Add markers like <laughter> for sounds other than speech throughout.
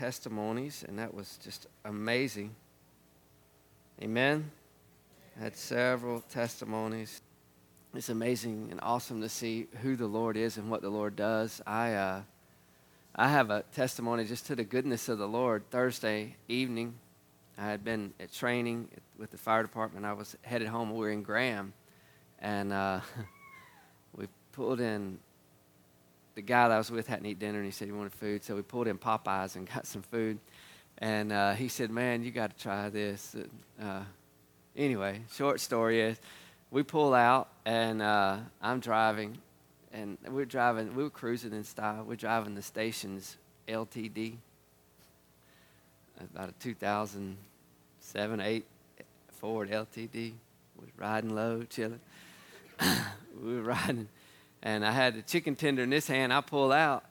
testimonies, and that was just amazing. Amen. I had several testimonies. It's amazing and awesome to see who the Lord is and what the Lord does. I, uh, I have a testimony just to the goodness of the Lord. Thursday evening, I had been at training with the fire department. I was headed home. We were in Graham, and uh, <laughs> we pulled in the guy that I was with hadn't eaten dinner, and he said he wanted food. So we pulled in Popeyes and <laughs> got some food. And uh, he said, "Man, you got to try this." Uh, anyway, short story is, we pull out, and uh, I'm driving, and we're driving. We were cruising in style. We're driving the station's LTD, about a 2007, 8 Ford LTD. We're riding low, chilling. <coughs> we were riding and I had the chicken tender in this hand. I pull out,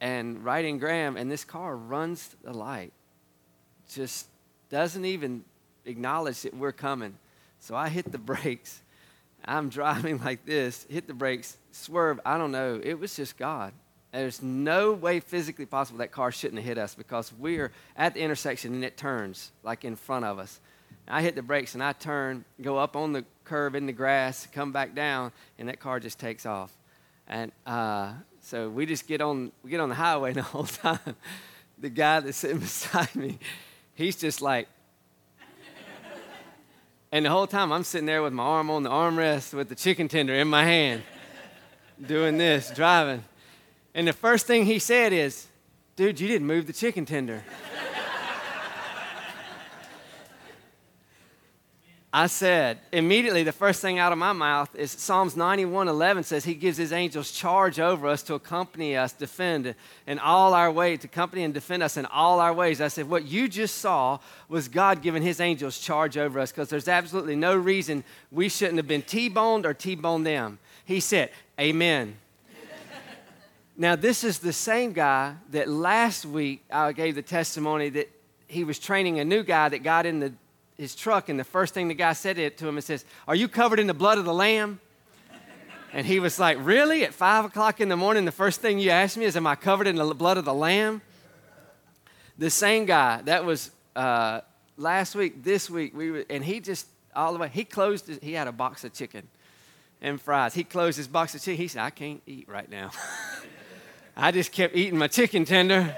and right in Graham, and this car runs the light, just doesn't even acknowledge that we're coming. So I hit the brakes. I'm <laughs> driving like this, hit the brakes, swerve. I don't know. It was just God. There's no way physically possible that car shouldn't have hit us because we're at the intersection and it turns like in front of us. I hit the brakes and I turn, go up on the curve in the grass, come back down, and that car just takes off. And uh, so we just get on, we get on the highway <laughs> the whole time. The guy that's sitting <laughs> beside me, he's just like, and the whole time I'm sitting there with my arm on the armrest with the chicken tender in my hand, doing this, driving. And the first thing he said is, dude, you didn't move the chicken tender. I said, immediately the first thing out of my mouth is Psalms 91 11 says, He gives His angels charge over us to accompany us, defend in all our ways, to accompany and defend us in all our ways. I said, What you just saw was God giving His angels charge over us because there's absolutely no reason we shouldn't have been T boned or T boned them. He said, Amen. <laughs> now, this is the same guy that last week I gave the testimony that he was training a new guy that got in the his truck, and the first thing the guy said it to him, and says, Are you covered in the blood of the Lamb? And he was like, Really? At five o'clock in the morning, the first thing you ask me is, Am I covered in the blood of the Lamb? The same guy, that was uh, last week, this week, we were, and he just, all the way, he closed, his, he had a box of chicken and fries. He closed his box of chicken. He said, I can't eat right now. <laughs> I just kept eating my chicken tender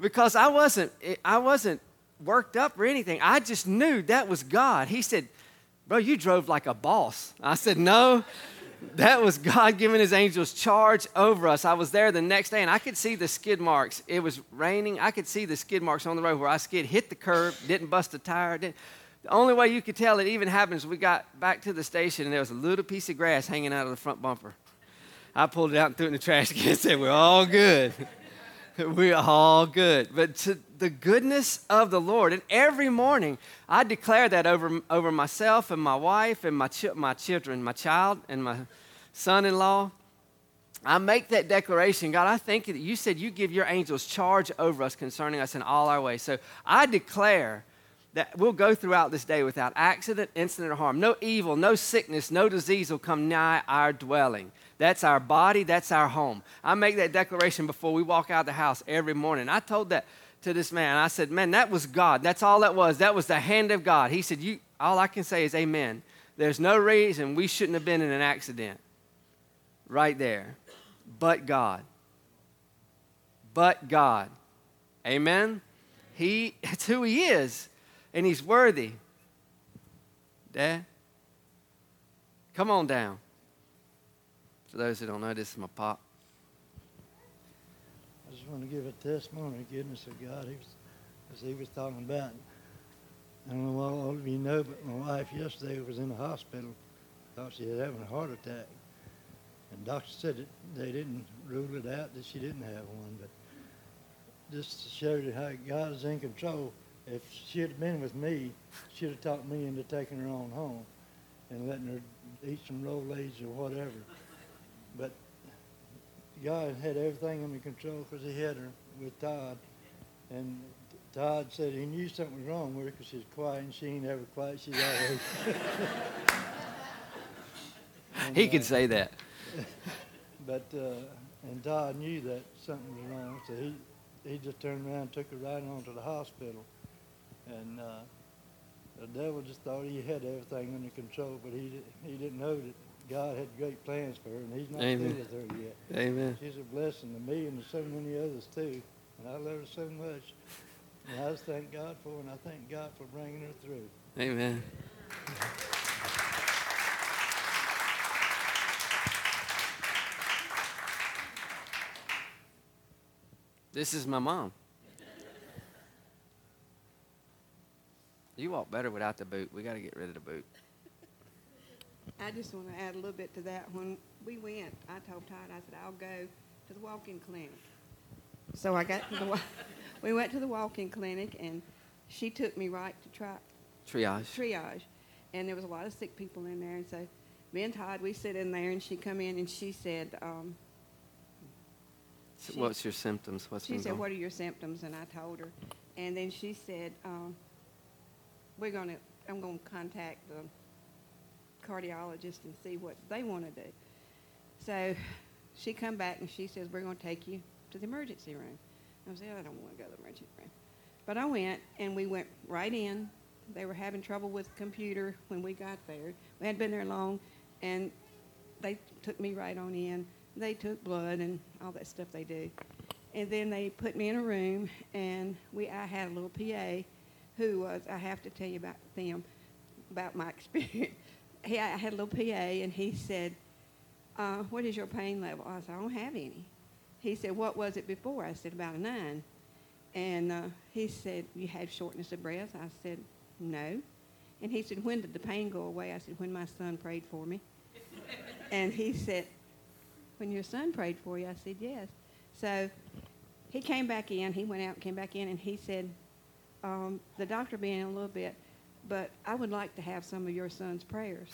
because I wasn't, I wasn't worked up or anything. I just knew that was God. He said, Bro, you drove like a boss. I said, No, that was God giving his angels charge over us. I was there the next day and I could see the skid marks. It was raining. I could see the skid marks on the road where I skid, hit the curb, didn't bust a tire. Didn't. The only way you could tell it even happens, we got back to the station and there was a little piece of grass hanging out of the front bumper. I pulled it out and threw it in the trash can and said, We're all good. <laughs> We're all good. But to the goodness of the Lord. And every morning, I declare that over, over myself and my wife and my, ch- my children, my child and my son in law. I make that declaration God, I thank you that you said you give your angels charge over us concerning us in all our ways. So I declare that we'll go throughout this day without accident, incident, or harm. No evil, no sickness, no disease will come nigh our dwelling. That's our body, that's our home. I make that declaration before we walk out the house every morning. I told that to this man. I said, Man, that was God. That's all that was. That was the hand of God. He said, you, All I can say is amen. There's no reason we shouldn't have been in an accident right there. But God. But God. Amen? He, it's who He is, and He's worthy. Dad, come on down. For those who don't know, this is my pop. I just want to give a testimony goodness of God. He was, as he was talking about, I don't know what all of you know, but my wife yesterday was in the hospital. Thought she was having a heart attack. And doctor said that they didn't rule it out that she didn't have one. But just to show you how God is in control, if she had been with me, she'd have talked me into taking her on home and letting her eat some Rolaids or whatever. But God had everything under control because he had her with Todd. And Todd said he knew something was wrong with her because she's quiet and she ain't ever quiet. She's always. and, <laughs> he could uh, say that. <laughs> but uh, and Todd knew that something was wrong, so he he just turned around and took her right on to the hospital. And uh, the devil just thought he had everything under control, but he he didn't know that God had great plans for her, and He's not Amen. through with her yet. Amen. She's a blessing to me and to so many others too, and I love her so much. And I just thank God for her, and I thank God for bringing her through. Amen. This is my mom. You walk better without the boot. We got to get rid of the boot. I just want to add a little bit to that. When we went, I told Todd, I said, I'll go to the walk-in clinic. So I got to the, wa- <laughs> we went to the walk-in clinic, and she took me right to try Triage. triage, and there was a lot of sick people in there. And so me and Todd, we sit in there, and she come in, and she said, um, she- What's your symptoms? What's she been said, going- "What are your symptoms?" And I told her, and then she said, um, "We're gonna, I'm gonna contact the cardiologist and see what they want to do." So she come back and she says, "We're gonna take you to the emergency room." I said, "I don't want to go to the emergency room," but I went, and we went right in. They were having trouble with the computer when we got there. We hadn't been there long, and they took me right on in. They took blood and all that stuff they do. And then they put me in a room, and we I had a little PA who was, I have to tell you about them, about my <laughs> experience. He, I had a little PA, and he said, uh, what is your pain level? I said, I don't have any. He said, what was it before? I said, about a nine. And uh, he said, you had shortness of breath? I said, no. And he said, when did the pain go away? I said, when my son prayed for me. and he said, when your son prayed for you? I said, yes. So he came back in. He went out and came back in, and he said, um, the doctor being a little bit, but I would like to have some of your son's prayers.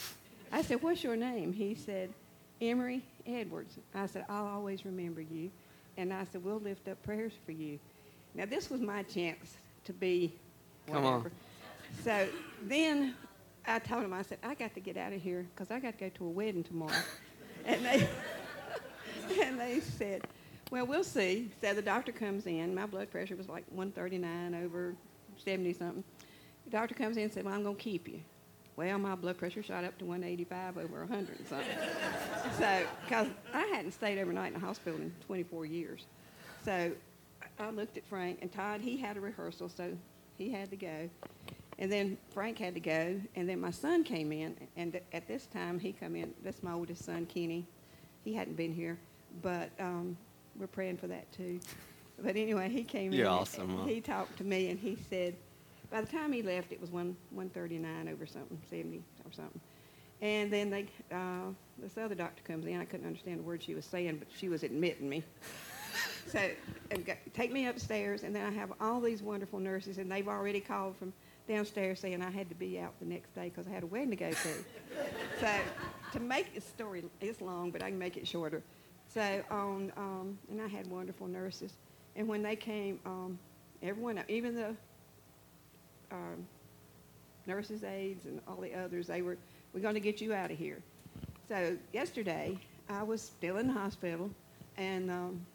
I said, what's your name? He said, Emery Edwards. I said, I'll always remember you. And I said, we'll lift up prayers for you. Now, this was my chance to be Come on. So then I told him, I said, I got to get out of here because I got to go to a wedding tomorrow. <laughs> and they <laughs> and they said, well, we'll see. So the doctor comes in. My blood pressure was like 139 over 70 something. The doctor comes in and said, well, I'm going to keep you. Well, my blood pressure shot up to 185 over 100 and something. <laughs> so, because I hadn't stayed overnight in the hospital in 24 years. So I looked at Frank, and Todd, he had a rehearsal, so he had to go. And then Frank had to go, and then my son came in, and at this time he come in. That's my oldest son, Kenny. He hadn't been here, but um, we're praying for that too. But anyway, he came You're in. awesome, and He talked to me, and he said, by the time he left, it was one one thirty nine over something, seventy or something. And then they, uh, this other doctor comes in. I couldn't understand a word she was saying, but she was admitting me. <laughs> So and got, take me upstairs, and then I have all these wonderful nurses, and they've already called from downstairs saying I had to be out the next day because I had a wedding to go to. <laughs> so to make the story, it's long, but I can make it shorter. So on, um, and I had wonderful nurses, and when they came, um, everyone, even the um, nurses' aides and all the others, they were, we're going to get you out of here. So yesterday, I was still in the hospital, and um,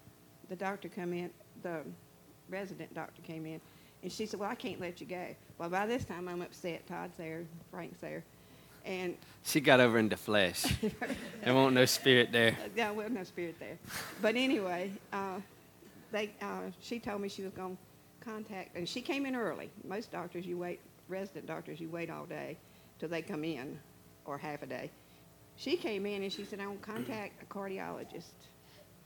the doctor come in, the resident doctor came in, and she said, well, I can't let you go. Well, by this time, I'm upset. Todd's there, Frank's there. And She got over into flesh. <laughs> there won't no spirit there. yeah, well, no spirit there. But anyway, uh, they, uh, she told me she was going to contact, and she came in early. Most doctors, you wait, resident doctors, you wait all day till they come in, or half a day. She came in and she said, I'm going to contact a cardiologist.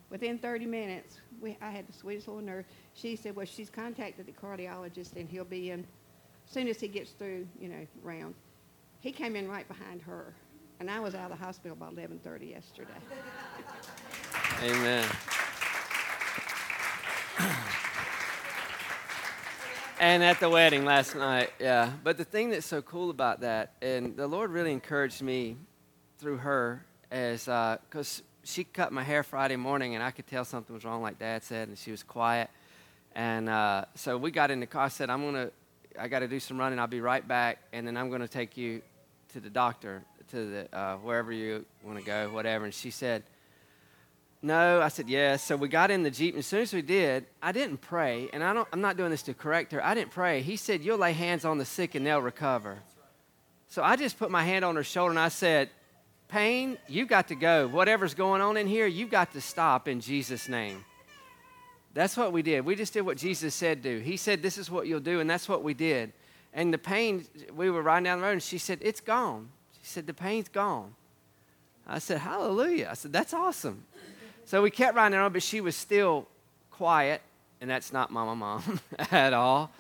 Within 30 minutes, we, I had the sweetest little nurse. She said, well, she's contacted the cardiologist, and he'll be in as soon as he gets through, you know, round. He came in right behind her, and I was out of the hospital by 11:30 yesterday. Amen. And at the wedding last night, yeah. But the thing that's so cool about that, and the Lord really encouraged me through her, is because she cut my hair Friday morning, and I could tell something was wrong, like Dad said, and she was quiet. And uh, so we got in the car. I said, "I'm gonna, I got to do some running. I'll be right back, and then I'm gonna take you to the doctor, to the uh, wherever you want to go, whatever." And she said, no. I said, yes. So we got in the Jeep, and as soon as we did, I didn't pray, and I don't, I'm not doing this to correct her. I didn't pray. He said, You'll lay hands on the sick and they'll recover. So I just put my hand on her shoulder and I said, Pain, you've got to go. Whatever's going on in here, you've got to stop in Jesus' name. That's what we did. We just did what Jesus said do. He said, This is what you'll do, and that's what we did. And the pain, we were riding down the road, and she said, It's gone. She said, The pain's gone. I said, Hallelujah. I said, That's awesome. So we kept riding down, but she was still quiet, and that's not Mama Mom <laughs> at all.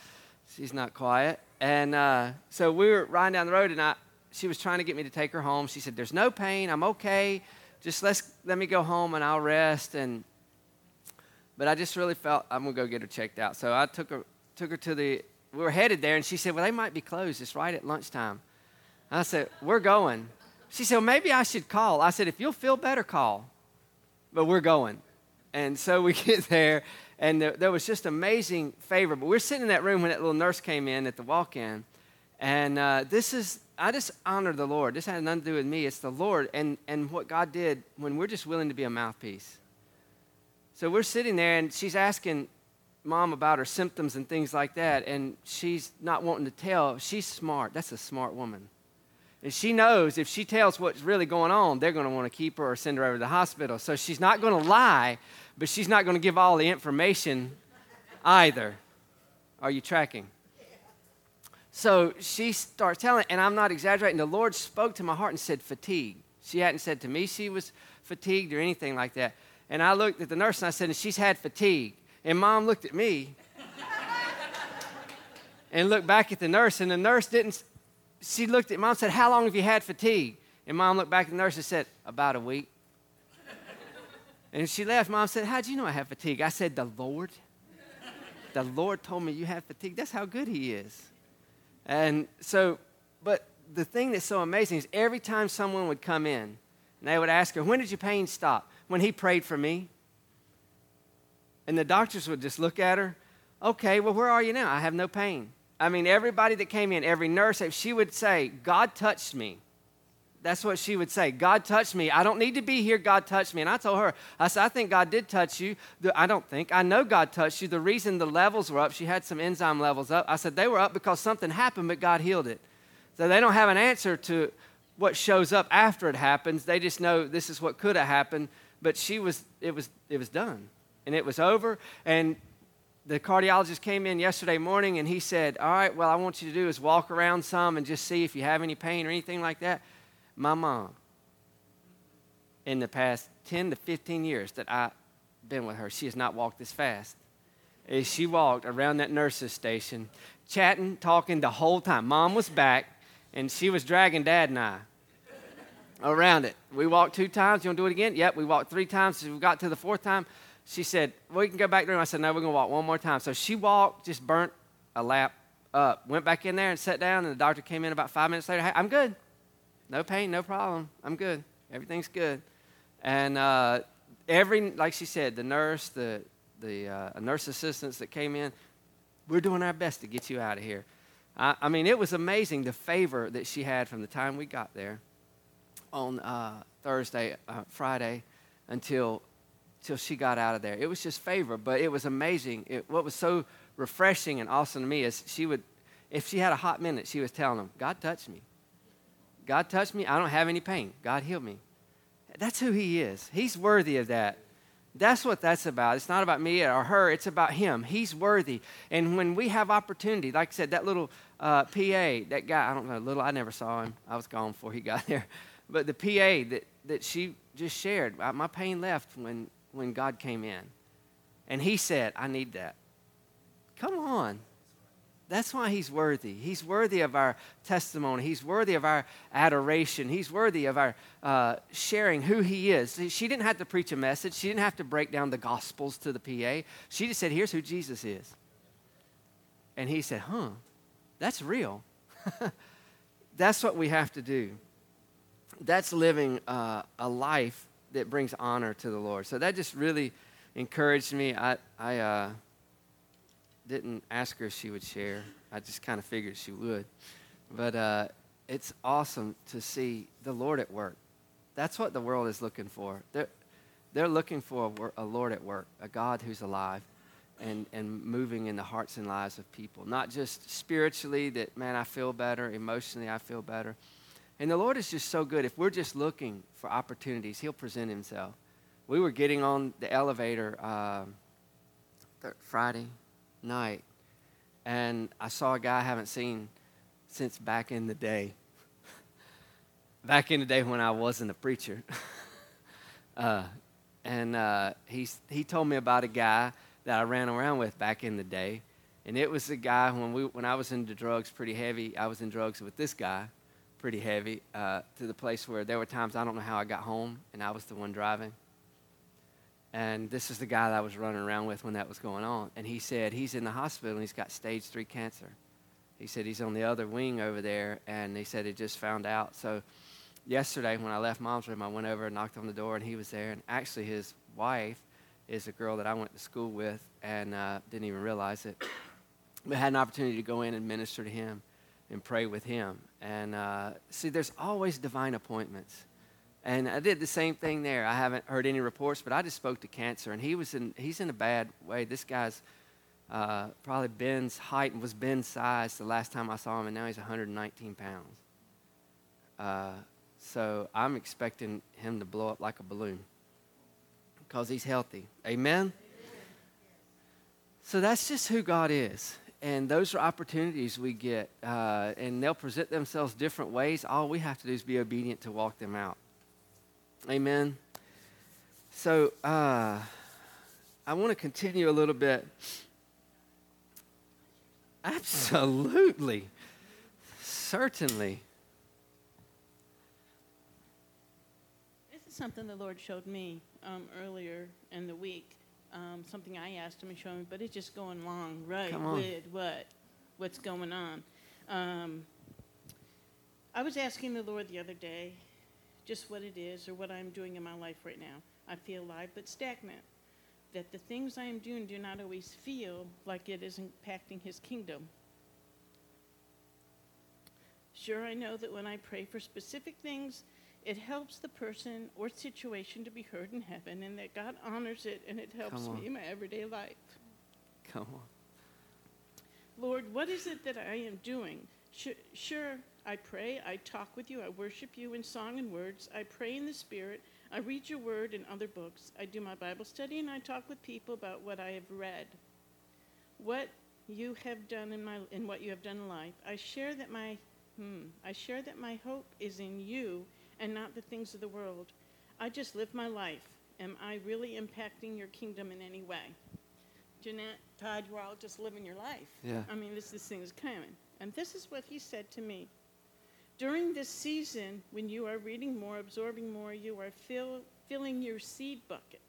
She's not quiet. And uh, so we were riding down the road, and I, she was trying to get me to take her home. She said, There's no pain. I'm okay. Just let's, let me go home and I'll rest. And, but I just really felt I'm to go get her checked out. So I took her, took her to the, we were headed there, and she said, Well, they might be closed. It's right at lunchtime. I said, We're going. She said, well, maybe I should call. I said, if you'll feel better, call. But we're going. And so we <laughs> get there, and there, there was just amazing favor. But we're sitting in that room when that little nurse came in at the walk in. And uh, this is, I just honor the Lord. This had nothing to do with me. It's the Lord and, and what God did when we're just willing to be a mouthpiece. So we're sitting there, and she's asking mom about her symptoms and things like that. And she's not wanting to tell. She's smart. That's a smart woman. And she knows if she tells what's really going on, they're going to want to keep her or send her over to the hospital. So she's not going to lie, but she's not going to give all the information either. Are you tracking? So she starts telling, and I'm not exaggerating. The Lord spoke to my heart and said, fatigue. She hadn't said to me she was fatigued or anything like that. And I looked at the nurse and I said, she's had fatigue. And mom looked at me <laughs> and looked back at the nurse, and the nurse didn't she looked at mom and said, How long have you had fatigue? And mom looked back at the nurse and said, About a week. <laughs> and she left. Mom said, How'd you know I have fatigue? I said, The Lord. The Lord told me you have fatigue. That's how good He is. And so, but the thing that's so amazing is every time someone would come in and they would ask her, When did your pain stop? When He prayed for me. And the doctors would just look at her, Okay, well, where are you now? I have no pain. I mean, everybody that came in, every nurse, she would say, God touched me. That's what she would say. God touched me. I don't need to be here. God touched me. And I told her, I said, I think God did touch you. I don't think. I know God touched you. The reason the levels were up, she had some enzyme levels up. I said, they were up because something happened, but God healed it. So they don't have an answer to what shows up after it happens. They just know this is what could have happened. But she was, it was, it was done. And it was over. And the cardiologist came in yesterday morning and he said, All right, well, I want you to do is walk around some and just see if you have any pain or anything like that. My mom, in the past 10 to 15 years that I've been with her, she has not walked this fast. As she walked around that nurse's station, chatting, talking the whole time. Mom was back and she was dragging dad and I around it. We walked two times. You want to do it again? Yep, we walked three times. we got to the fourth time she said, We can go back there. I said, No, we're going to walk one more time. So she walked, just burnt a lap up, went back in there and sat down. And the doctor came in about five minutes later. Hey, I'm good. No pain, no problem. I'm good. Everything's good. And uh, every, like she said, the nurse, the, the uh, nurse assistants that came in, we're doing our best to get you out of here. I, I, mean, it was amazing the favor that she had from the time we got there on uh, Thursday, uh, Friday, until till she got out of there. It was just favor, but it was amazing. It, what was so refreshing and awesome to me is she would, if she had a hot minute, she was telling them, God touched me. God touched me. I don't have any pain. God healed me. That's who He is. He's worthy of that. That's what that's about. It's not about me or her, it's about Him. He's worthy. And when we have opportunity, like I said, that little uh, PA, that guy, I don't know, little, I never saw him. I was gone before he <laughs> got there. But the PA that, that she just shared, my pain left when when God came in. And he said, I need that. Come on. That's why he's worthy. He's worthy of our testimony. He's worthy of our adoration. He's worthy of our uh, sharing who he is. She didn't have to preach a message, she didn't have to break down the gospels to the PA. She just said, Here's who Jesus is. And he said, Huh, that's real. <laughs> that's what we have to do. That's living uh, a life that brings honor to the Lord. So that just really encouraged me. I, I uh, didn't ask her if she would share. I just kind of figured she would. But uh, it's awesome to see the Lord at work. That's what the world is looking for. They're, they're looking for a, a Lord at work, a God who's alive and, and moving in the hearts and lives of people. Not just spiritually, that, man, I feel better, emotionally, I feel better. And the Lord is just so good. If we're just looking for opportunities, He'll present Himself. We were getting on the elevator uh, Friday night, and I saw a guy I haven't seen since back in the day. <laughs> back in the day when I wasn't a preacher. <laughs> uh, and uh, he, he told me about a guy that I ran around with back in the day. And it was a guy when, we, when I was into drugs pretty heavy, I was in drugs with this guy pretty heavy uh, to the place where there were times I don't know how I got home and I was the one driving. And this is the guy that I was running around with when that was going on. And he said he's in the hospital and he's got stage three cancer. He said he's on the other wing over there, and he said he just found out. So yesterday when I left mom's room, I went over and knocked on the door, and he was there. And actually, his wife is a girl that I went to school with and uh, didn't even realize it. But had an opportunity to go in and minister to him and pray with him. And uh, see, there's always divine appointments. And I did the same thing there. I haven't heard any reports, but I just spoke to cancer, and he was in. He's in a bad way. This guy's uh, probably Ben's height and was Ben's size the last time I saw him, and now he's 119 pounds. Uh, so I'm expecting him to blow up like a balloon because he's healthy. Amen? So that's just who God is. And those are opportunities we get, uh, and they'll present themselves different ways. All we have to do is be obedient to walk them out. Amen. So uh, I want to continue a little bit. Absolutely. Certainly. This is something the Lord showed me um, earlier in the week. Um, something I asked him to show me, but it's just going along right Come on. with what what's going on. Um, I was asking the Lord the other day, just what it is or what I'm doing in my life right now. I feel alive but stagnant. That the things I am doing do not always feel like it is impacting His kingdom. Sure, I know that when I pray for specific things, it helps the person or situation to be heard in heaven, and that God honors it, and it helps me in my everyday life. Come on. Lord, what is it that I am doing? Sure, sure, I pray, I talk with you, I worship you in song and words, I pray in the Spirit, I read your word and other books, I do my Bible study, and I talk with people about what I have read. What you have done in my in what you have done in life. I share that my hmm, I share that my hope is in you and not the things of the world. I just live my life. Am I really impacting your kingdom in any way? Jeanette, Todd, you're all just living your life. Yeah. I mean, this, this thing is coming. And this is what he said to me. During this season, when you are reading more, absorbing more, you are fill, filling your seed bucket.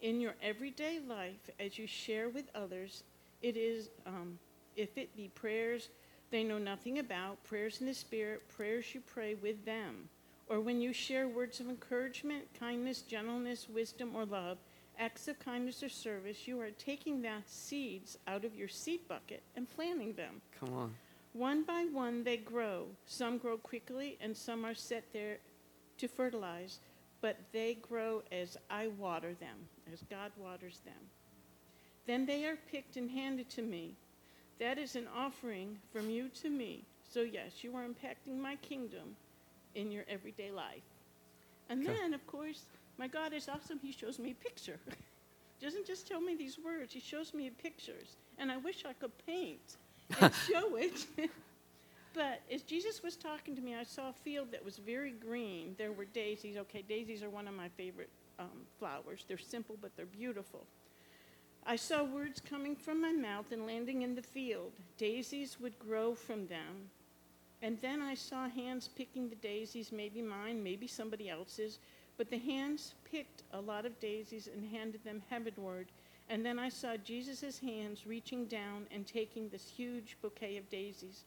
In your everyday life, as you share with others, it is, um, if it be prayers they know nothing about, prayers in the Spirit, prayers you pray with them, or when you share words of encouragement, kindness, gentleness, wisdom, or love, acts of kindness or service, you are taking the seeds out of your seed bucket and planting them. Come on. One by one, they grow. Some grow quickly, and some are set there to fertilize, but they grow as I water them, as God waters them. Then they are picked and handed to me. That is an offering from you to me. So, yes, you are impacting my kingdom in your everyday life. And Okay. then, of course, my God is awesome. He shows me a picture. He <laughs> doesn't just tell me these words, He shows me pictures. And I wish I could paint and <laughs> show it. <laughs> but as Jesus was talking to me, I saw a field that was very green. There were daisies. Okay, daisies are one of my favorite um, flowers. They're simple, but they're beautiful. I saw words coming from my mouth and landing in the field. Daisies would grow from them. And then I saw hands picking the daisies, maybe mine, maybe somebody else's. But the hands picked a lot of daisies and handed them heavenward. And then I saw Jesus' hands reaching down and taking this huge bouquet of daisies.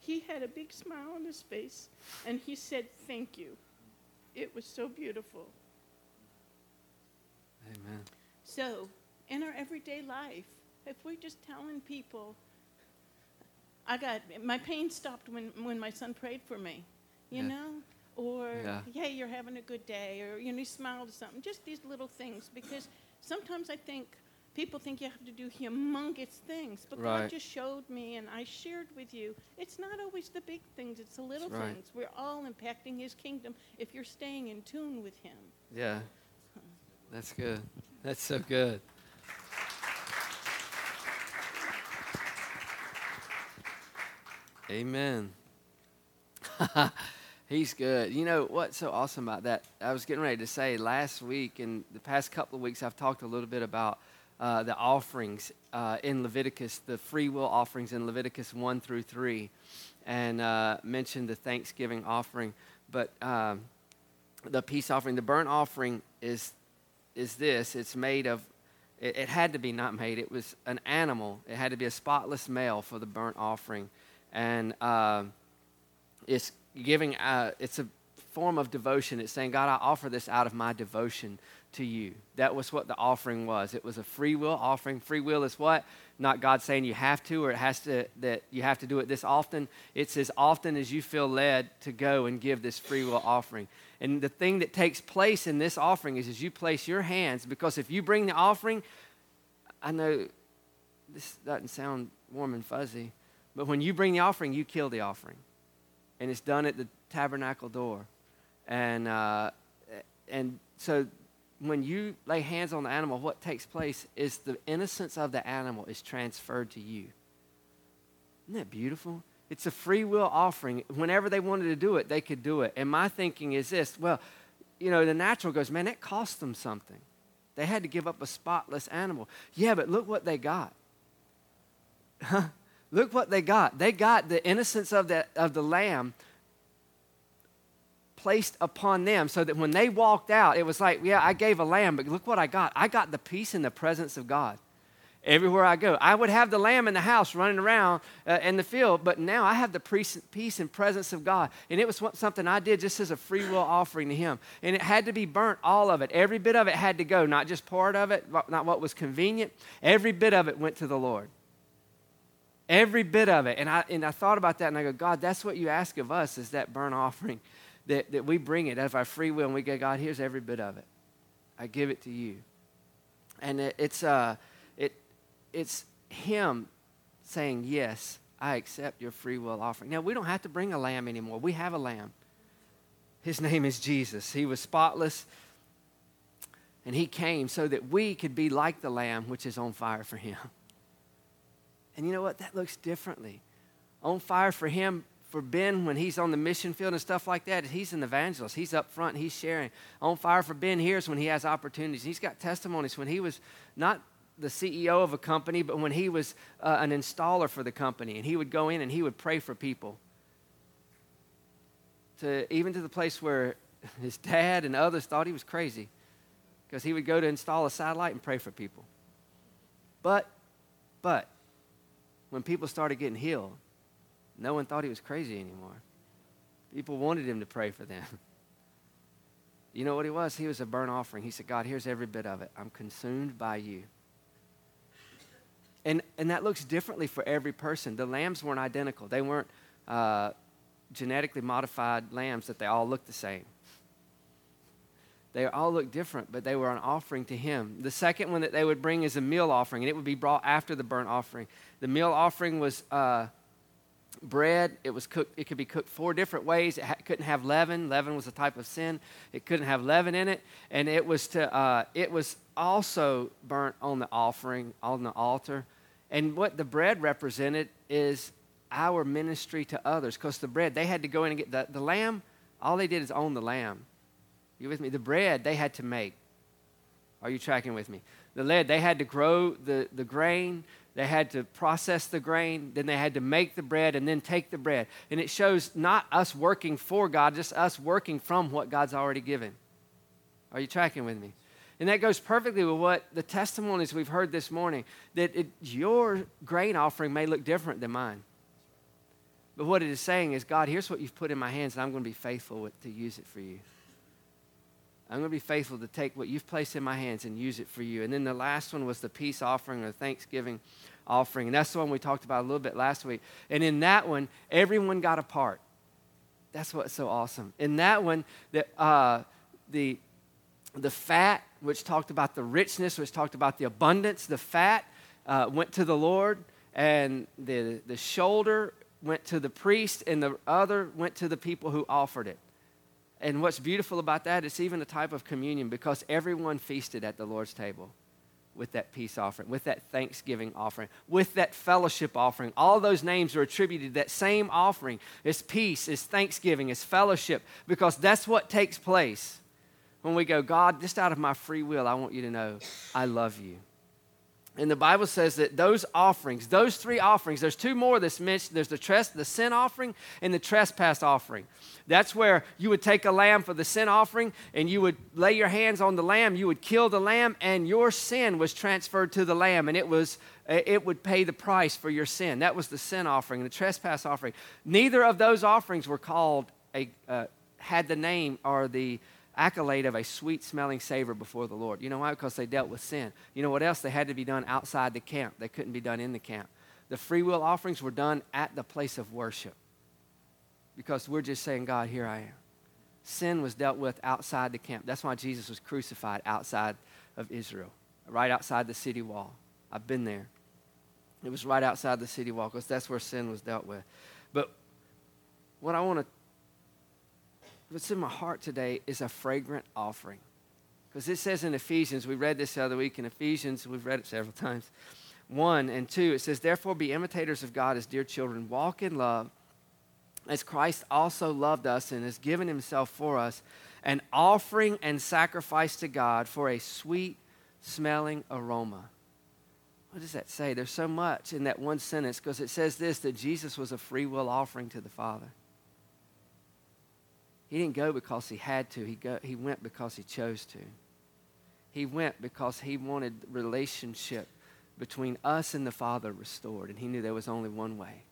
He had a big smile on his face, and he said, Thank you. It was so beautiful. Amen. So, in our everyday life, if we're just telling people, I got my pain stopped when, when my son prayed for me, you Yeah. know, or Yeah. hey, you're having a good day, or you know, you smiled at something. Just these little things, because sometimes I think people think you have to do humongous things, but Right. God just showed me, and I shared with you. It's not always the big things; it's the little right. things. We're all impacting His kingdom if you're staying in tune with Him. Yeah. That's good. That's so good. Amen. <laughs> He's good. You know what's so awesome about that? I was getting ready to say last week and the past couple of weeks, I've talked a little bit about uh, the offerings uh, in Leviticus, the free will offerings in Leviticus 1 through 3, and uh, mentioned the Thanksgiving offering. But um, the peace offering, the burnt offering is is this. It's made of. It, it had to be not made. It was an animal. It had to be a spotless male for the burnt offering, and um it's giving. Uh, it's a form of devotion. It's saying, God, I offer this out of my devotion to you. That was what the offering was. It was a free will offering. Free will is what? Not God saying you have to or it has to that you have to do it this often. It's as often as you feel led to go and give this free will offering. And the thing that takes place in this offering is as you place your hands, because if you bring the offering, I know this doesn't sound warm and fuzzy, but when you bring the offering, you kill the offering. And it's done at the tabernacle door. And, uh, and so when you lay hands on the animal, what takes place is the innocence of the animal is transferred to you. Isn't that beautiful? It's a free will offering. Whenever they wanted to do it, they could do it. And my thinking is this well, you know, the natural goes, man, it cost them something. They had to give up a spotless animal. Yeah, but look what they got. Look what they got. They got the innocence of the, of the lamb placed upon them so that when they walked out, it was like, yeah, I gave a lamb, but look what I got. I got the peace and the presence of God everywhere I go. I would have the lamb in the house running around uh, in the field, but now I have the peace, and presence of God. And it was something I did just as a free will offering to Him. And it had to be burnt, all of it. Every bit of it had to go, not just part of it, not what was convenient. Every bit of it went to the Lord. Every bit of it. And I, and I thought about that and I go, God, that's what you ask of us is that burnt offering, that, that we bring it out of our free will and we go, God, here's every bit of it. I give it to you. And it, it's, uh, it, it's Him saying, Yes, I accept your free will offering. Now, we don't have to bring a lamb anymore. We have a lamb. His name is Jesus. He was spotless, and He came so that we could be like the lamb which is on fire for Him. And you know what? That looks differently. On fire for Him, for Ben, when he's on the mission field and stuff like that, he's an evangelist. He's up front, he's sharing. On fire for Ben here is when he has opportunities. He's got testimonies when he was not the CEO of a company, but when he was uh, an installer for the company, and he would go in and he would pray for people. To even to the place where <laughs> his dad and others thought he was crazy, because he would go to install a satellite and pray for people. But, but, when people started getting healed, no one thought he was crazy anymore. People wanted him to pray for them. <laughs> You know what he was? He was a burnt offering. He said, God, here's every bit of it. I'm consumed by you. And, and that looks differently for every person. The lambs weren't identical, they weren't uh, genetically modified lambs that they all looked the same. They all looked different, but they were an offering to him. The second one that they would bring is a meal offering, and it would be brought after the burnt offering. The meal offering was uh, bread. It was cooked. It could be cooked four different ways. It ha- couldn't have leaven. Leaven was a type of sin. It couldn't have leaven in it, and it was to. Uh, it was also burnt on the offering on the altar. And what the bread represented is our ministry to others, because the bread they had to go in and get the, the lamb. All they did is own the lamb. You with me? The bread they had to make. Are you tracking with me? The lead, they had to grow the, the grain, they had to process the grain, then they had to make the bread and then take the bread. And it shows not us working for God, just us working from what God's already given. Are you tracking with me? And that goes perfectly with what the testimonies we've heard this morning that it, your grain offering may look different than mine. But what it is saying is, God, here's what you've put in my hands, and I'm going to be faithful with, to use it for you. I'm going to be faithful to take what you've placed in my hands and use it for you. And then the last one was the peace offering or Thanksgiving offering. And that's the one we talked about a little bit last week. And in that one, everyone got a part. That's what's so awesome. In that one, the, uh, the, the fat, which talked about the richness, which talked about the abundance, the fat uh, went to the Lord, and the, the shoulder went to the priest, and the other went to the people who offered it. And what's beautiful about that, it's even a type of communion because everyone feasted at the Lord's table with that peace offering, with that thanksgiving offering, with that fellowship offering. All those names are attributed to that same offering. It's peace, it's thanksgiving, it's fellowship, because that's what takes place when we go, God, just out of my free will, I want you to know I love you. And the Bible says that those offerings, those three offerings, there's two more that's mentioned. There's the, tres- the sin offering and the trespass offering. That's where you would take a lamb for the sin offering and you would lay your hands on the lamb, you would kill the lamb, and your sin was transferred to the lamb, and it was it would pay the price for your sin. That was the sin offering, and the trespass offering. Neither of those offerings were called a uh, had the name or the accolade of a sweet smelling savor before the Lord. You know why? Because they dealt with sin. You know what else? They had to be done outside the camp, they couldn't be done in the camp. The free will offerings were done at the place of worship because we're just saying, God, here I am. Sin was dealt with outside the camp. That's why Jesus was crucified outside of Israel, right outside the city wall. I've been there. It was right outside the city wall because that's where sin was dealt with. But what I want to what's in my heart today is a fragrant offering. Because it says in Ephesians, we read this the other week in Ephesians, we've read it several times. One and two, it says, Therefore be imitators of God as dear children, walk in love, as Christ also loved us and has given himself for us, an offering and sacrifice to God for a sweet smelling aroma. What does that say? There's so much in that one sentence because it says this that Jesus was a free will offering to the Father. He didn't go because he had to, he, go, he went because he chose to. He went because he wanted relationship between us and the Father restored, and he knew there was only one way,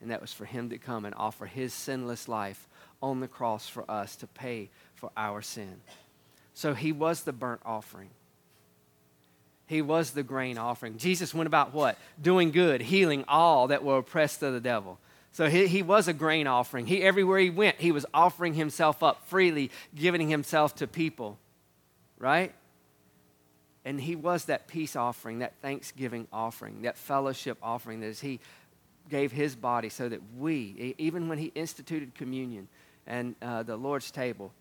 and that was for him to come and offer his sinless life on the cross for us to pay for our sin. So he was the burnt offering. He was the grain offering. Jesus went about what? Doing good, healing all that were oppressed of the devil. So he, he was a grain offering. He, everywhere he went, he was offering himself up freely, giving himself to people, right? And he was that peace offering, that thanksgiving offering, that fellowship offering that he gave his body so that we, even when he instituted communion and uh, the Lord's table,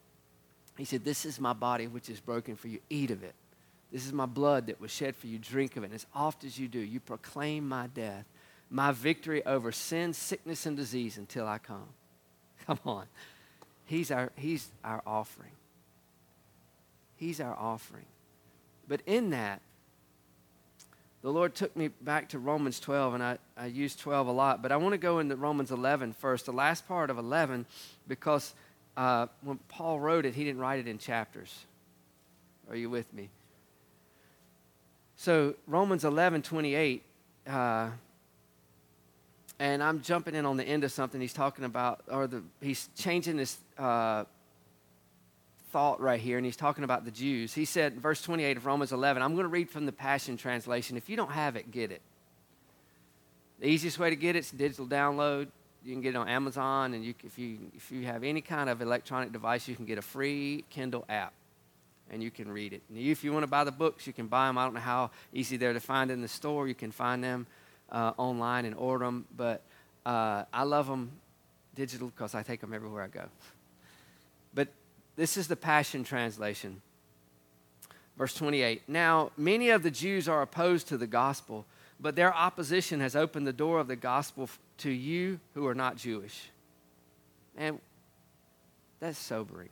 he said, This is my body which is broken for you. Eat of it. This is my blood that was shed for you. Drink of it. And as oft as you do, you proclaim my death my victory over sin, sickness, and disease until I come. <laughs> Come on. He's our, he's our offering. He's our offering. But in that, the Lord took me back to Romans 12, and I, I use 12 a lot, but I want to go into Romans 11 first, the last part of 11, because uh, when Paul wrote it, he didn't write it in chapters. Are you with me? So, Romans 11 28. Uh, and I'm jumping in on the end of something he's talking about, or the, he's changing this uh, thought right here, and he's talking about the Jews. He said, verse 28 of Romans 11, I'm going to read from the Passion Translation. If you don't have it, get it. The easiest way to get it is digital download. You can get it on Amazon, and you, if, you, if you have any kind of electronic device, you can get a free Kindle app, and you can read it. And if you want to buy the books, you can buy them. I don't know how easy they're to find in the store. You can find them uh, online and order them, but uh, I love them digital because I take them everywhere I go. But this is the Passion Translation. Verse 28 Now, many of the Jews are opposed to the gospel, but their opposition has opened the door of the gospel to you who are not Jewish. And that's sobering.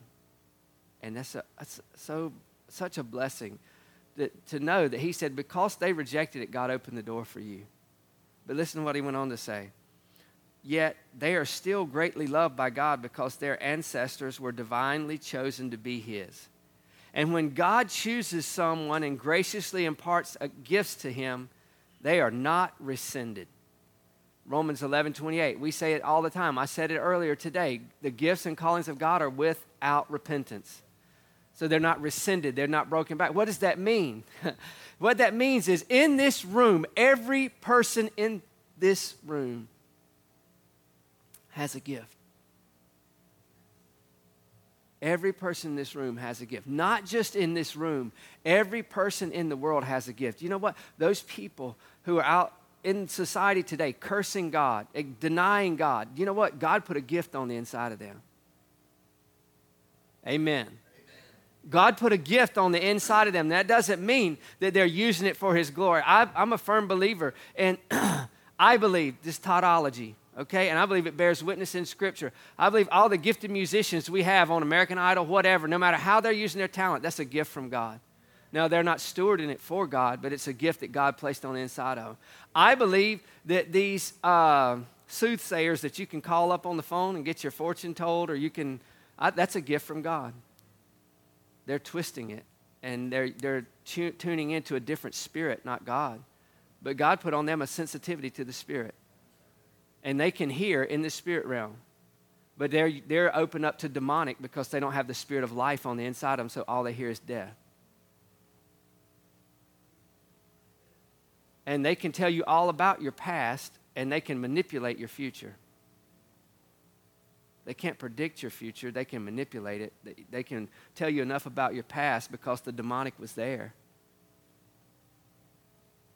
And that's, a, that's so, such a blessing that, to know that he said, because they rejected it, God opened the door for you. But listen to what he went on to say. Yet they are still greatly loved by God because their ancestors were divinely chosen to be his. And when God chooses someone and graciously imparts a gifts to him, they are not rescinded. Romans 11, 28. We say it all the time. I said it earlier today. The gifts and callings of God are without repentance. So they're not rescinded, they're not broken back. What does that mean? <laughs> What that means is in this room, every person in this room has a gift. Every person in this room has a gift. Not just in this room, every person in the world has a gift. You know what? Those people who are out in society today cursing God, eh, denying God, you know what? God put a gift on the inside of them. Amen. God put a gift on the inside of them. That doesn't mean that they're using it for His glory. I, am a firm believer, and <clears throat> I believe this tautology, okay? And I believe it bears witness in Scripture. I believe all the gifted musicians we have on American Idol, whatever, no matter how they're using their talent, that's a gift from God. Now, they're not stewarding it for God, but it's a gift that God placed on the inside of them. I believe that these uh, soothsayers that you can call up on the phone and get your fortune told, or you can, I, that's a gift from God they're twisting it and they're, they're tu- tuning into a different spirit, not God. But God put on them a sensitivity to the spirit. And they can hear in the spirit realm. But they're, they're open up to demonic because they don't have the spirit of life on the inside of them, so all they hear is death. And they can tell you all about your past and they can manipulate your future. They can't predict your future, they can manipulate it. They, can tell you enough about your past because the demonic was there.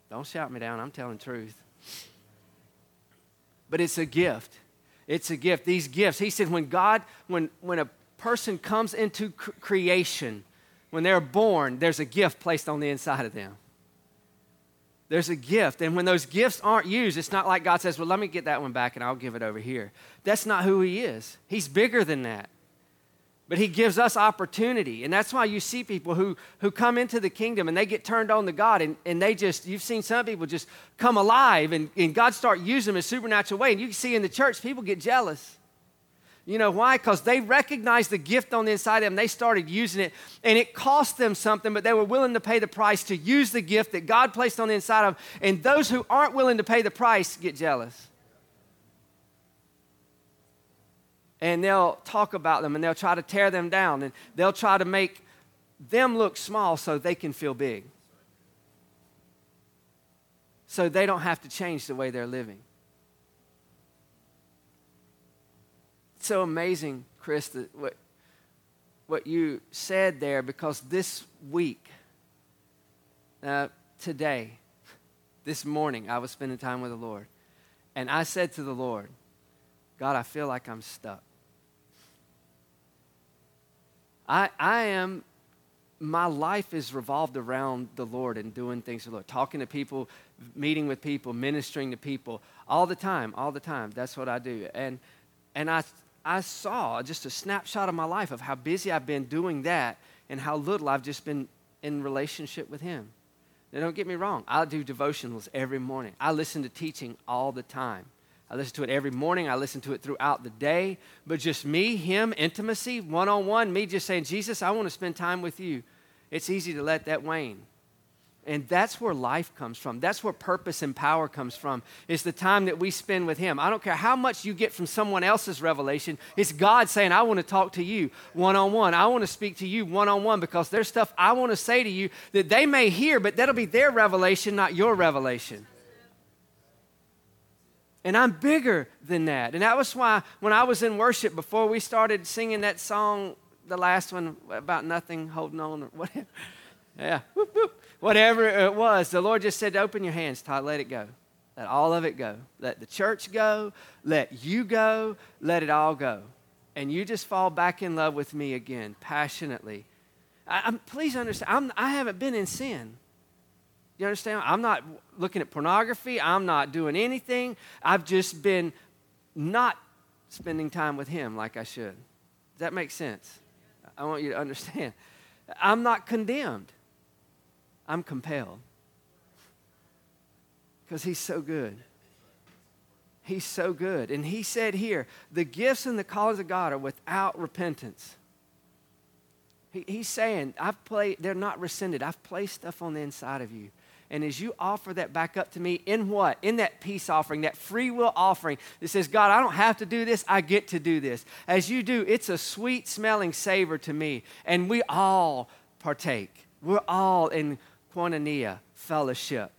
Don't shout me down, I'm telling truth. But it's a gift. It's a gift. These gifts, he said, when God, when, when a person comes into cr- creation, when they're born, there's a gift placed on the inside of them. There's a gift. And when those gifts aren't used, it's not like God says, Well, let me get that one back and I'll give it over here. That's not who He is. He's bigger than that. But He gives us opportunity. And that's why you see people who, who come into the kingdom and they get turned on to God and, and they just, you've seen some people just come alive and, and God start using them in a supernatural way. And you can see in the church, people get jealous. You know why? Because they recognized the gift on the inside of them. They started using it, and it cost them something, but they were willing to pay the price to use the gift that God placed on the inside of them. And those who aren't willing to pay the price get jealous. And they'll talk about them and they'll try to tear them down and they'll try to make them look small so they can feel big. So they don't have to change the way they're living. So amazing, Chris, that what, what you said there because this week, uh, today, this morning, I was spending time with the Lord. And I said to the Lord, God, I feel like I'm stuck. I, I am, my life is revolved around the Lord and doing things for the Lord, talking to people, meeting with people, ministering to people all the time, all the time. That's what I do. And, and I, I saw just a snapshot of my life of how busy I've been doing that and how little I've just been in relationship with Him. Now, don't get me wrong, I do devotionals every morning. I listen to teaching all the time. I listen to it every morning. I listen to it throughout the day. But just me, Him, intimacy, one on one, me just saying, Jesus, I want to spend time with you. It's easy to let that wane. And that's where life comes from. That's where purpose and power comes from. It's the time that we spend with Him. I don't care how much you get from someone else's revelation. It's God saying, I want to talk to you one on one. I want to speak to you one on one because there's stuff I want to say to you that they may hear, but that'll be their revelation, not your revelation. And I'm bigger than that. And that was why when I was in worship before we started singing that song, the last one about nothing, holding on, or whatever. <laughs> Yeah. Whoop, whoop whatever it was, the Lord just said, Open your hands, Todd, let it go. Let all of it go. Let the church go. Let you go. Let it all go. And you just fall back in love with me again, passionately. I, please understand, I'm, I haven't been in sin. You understand? I'm not looking at pornography. I'm not doing anything. I've just been not spending time with Him like I should. Does that make sense? I want you to understand. I'm not condemned. I'm compelled. Because he's so good. He's so good. And he said here, the gifts and the callings of God are without repentance. He, he's saying, I've played, they're not rescinded. I've placed stuff on the inside of you. And as you offer that back up to me, in what? In that peace offering, that free will offering that says, God, I don't have to do this, I get to do this. As you do, it's a sweet smelling savor to me. And we all partake. We're all in koinonia, fellowship,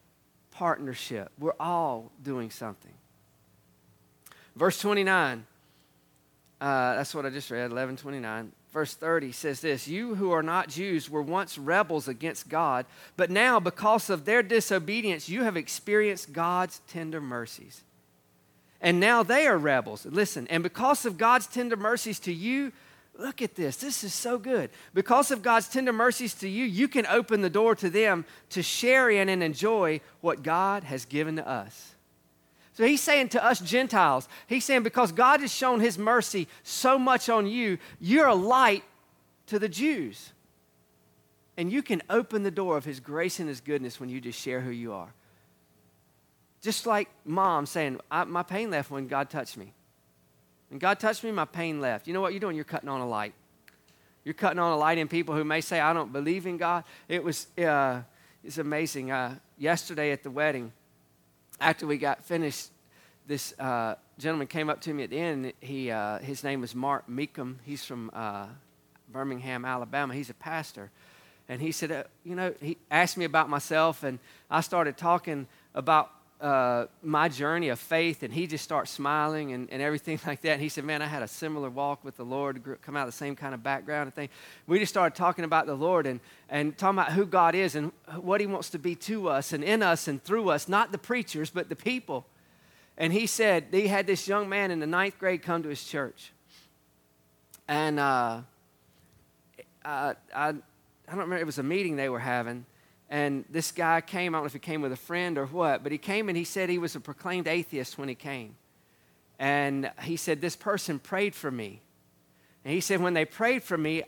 partnership. We're all doing something. Verse 29, uh, that's what I just read, 1129. verse 30 says this You who are not Jews were once rebels against God, but now, because of their disobedience, you have experienced God's tender mercies. And now they are rebels. Listen, and because of God's tender mercies to you, look at this. This is so good. Because of God's tender mercies to you, you can open the door to them to share in and enjoy what God has given to us. So he's saying to us Gentiles, he's saying because God has shown his mercy so much on you, you're a light to the Jews. And you can open the door of his grace and his goodness when you just share who you are. Just like mom saying, My pain left when God touched me. When God touched me, my pain left. You know what you're doing? You're cutting on a light. You're cutting on a light in people who may say, I don't believe in God. It was uh, it's amazing. Uh, yesterday at the wedding, after we got finished, this uh, gentleman came up to me at the end. He, uh, his name was Mark Meekum. He's from uh, Birmingham, Alabama. He's a pastor. And he said, uh, you know, he asked me about myself, and I started talking about uh, my journey of faith, and he just starts smiling and, and everything <laughs> like that. And he said, Man, I had a similar walk with the Lord, come out of the same kind of background and thing. We just started talking about the Lord and, and talking about who God is and what he wants to be to us and in us and through us, not the preachers, but the people. And he said, he had this young man in the ninth grade come to his church. And uh, I, I, I don't remember, it was a meeting they were having and this guy came, I don't know if he came with a friend or what, but he came and he said he was a proclaimed atheist when he came. And he said, This person prayed for me. And he said, When they prayed for me,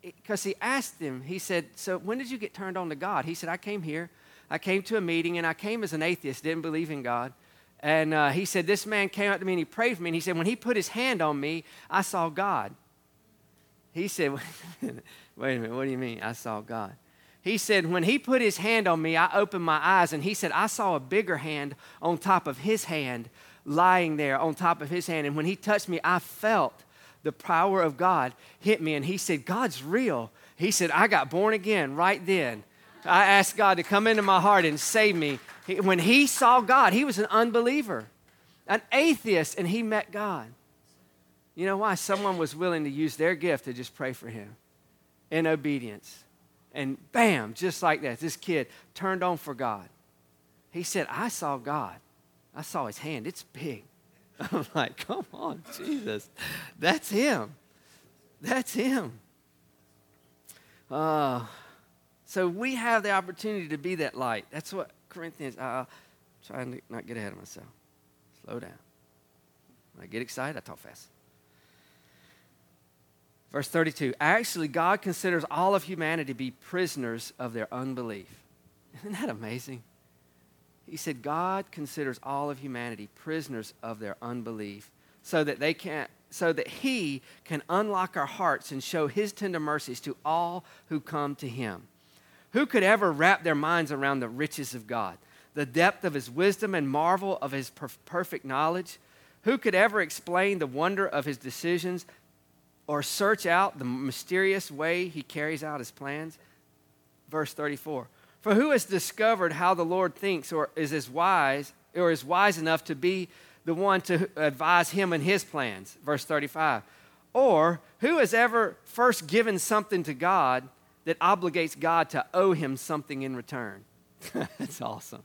because he asked him, he said, So when did you get turned on to God? He said, I came here. I came to a meeting and I came as an atheist, didn't believe in God. And uh, he said, This man came up to me and he prayed for me. And he said, When he put his hand on me, I saw God. He said, <laughs> Wait a minute, what do you mean? I saw God. He said, When he put his hand on me, I opened my eyes, and he said, I saw a bigger hand on top of his hand lying there on top of his hand. And when he touched me, I felt the power of God hit me. And he said, God's real. He said, I got born again right then. I asked God to come into my heart and save me. When he saw God, he was an unbeliever, an atheist, and he met God. You know why? Someone was willing to use their gift to just pray for him in obedience. And bam, just like that, this kid turned on for God. He said, I saw God. I saw his hand. It's big. <laughs> I'm like, come on, Jesus. That's him. That's him. Uh, so we have the opportunity to be that light. That's what Corinthians, uh, trying to not get ahead of myself. Slow down. When I get excited, I talk fast. Verse 32 Actually, God considers all of humanity to be prisoners of their unbelief. Isn't that amazing? He said, God considers all of humanity prisoners of their unbelief so that they can't so that he can unlock our hearts and show his tender mercies to all who come to him. Who could ever wrap their minds around the riches of God, the depth of his wisdom and marvel of his perfect knowledge? Who could ever explain the wonder of his decisions or search out the mysterious way he carries out his plans? Verse 34. For who has discovered how the Lord thinks or is as wise or is wise enough to be the one to advise him in his plans? Verse 35. Or who has ever first given something to God that obligates God to owe him something in return? <laughs> That's awesome.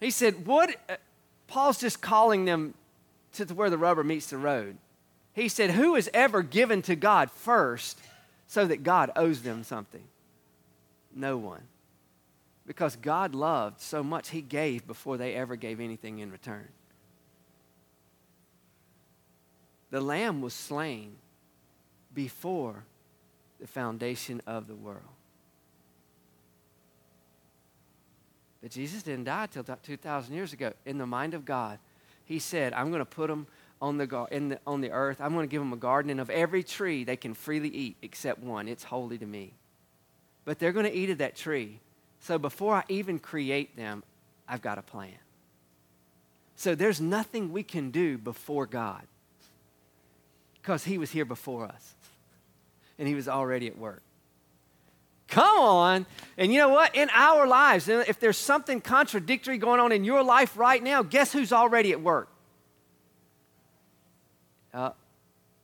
He said, What? Uh, Paul's just calling them to where the rubber meets the road. He said, Who has ever given to God first so that God owes them something? No one. Because God loved so much, He gave before they ever gave anything in return. The Lamb was slain before the foundation of the world. But Jesus didn't die till 2,000 years ago. In the mind of God, He said, I'm going to put them on the, the, on the earth. I'm going to give them a garden, and of every tree they can freely eat except one. It's holy to me. But they're going to eat of that tree. So before I even create them, I've got a plan. So there's nothing we can do before God because He was here before us and He was already at work. Come on. And you know what? In our lives, if there's something contradictory going on in your life right now, guess who's already at work? Uh,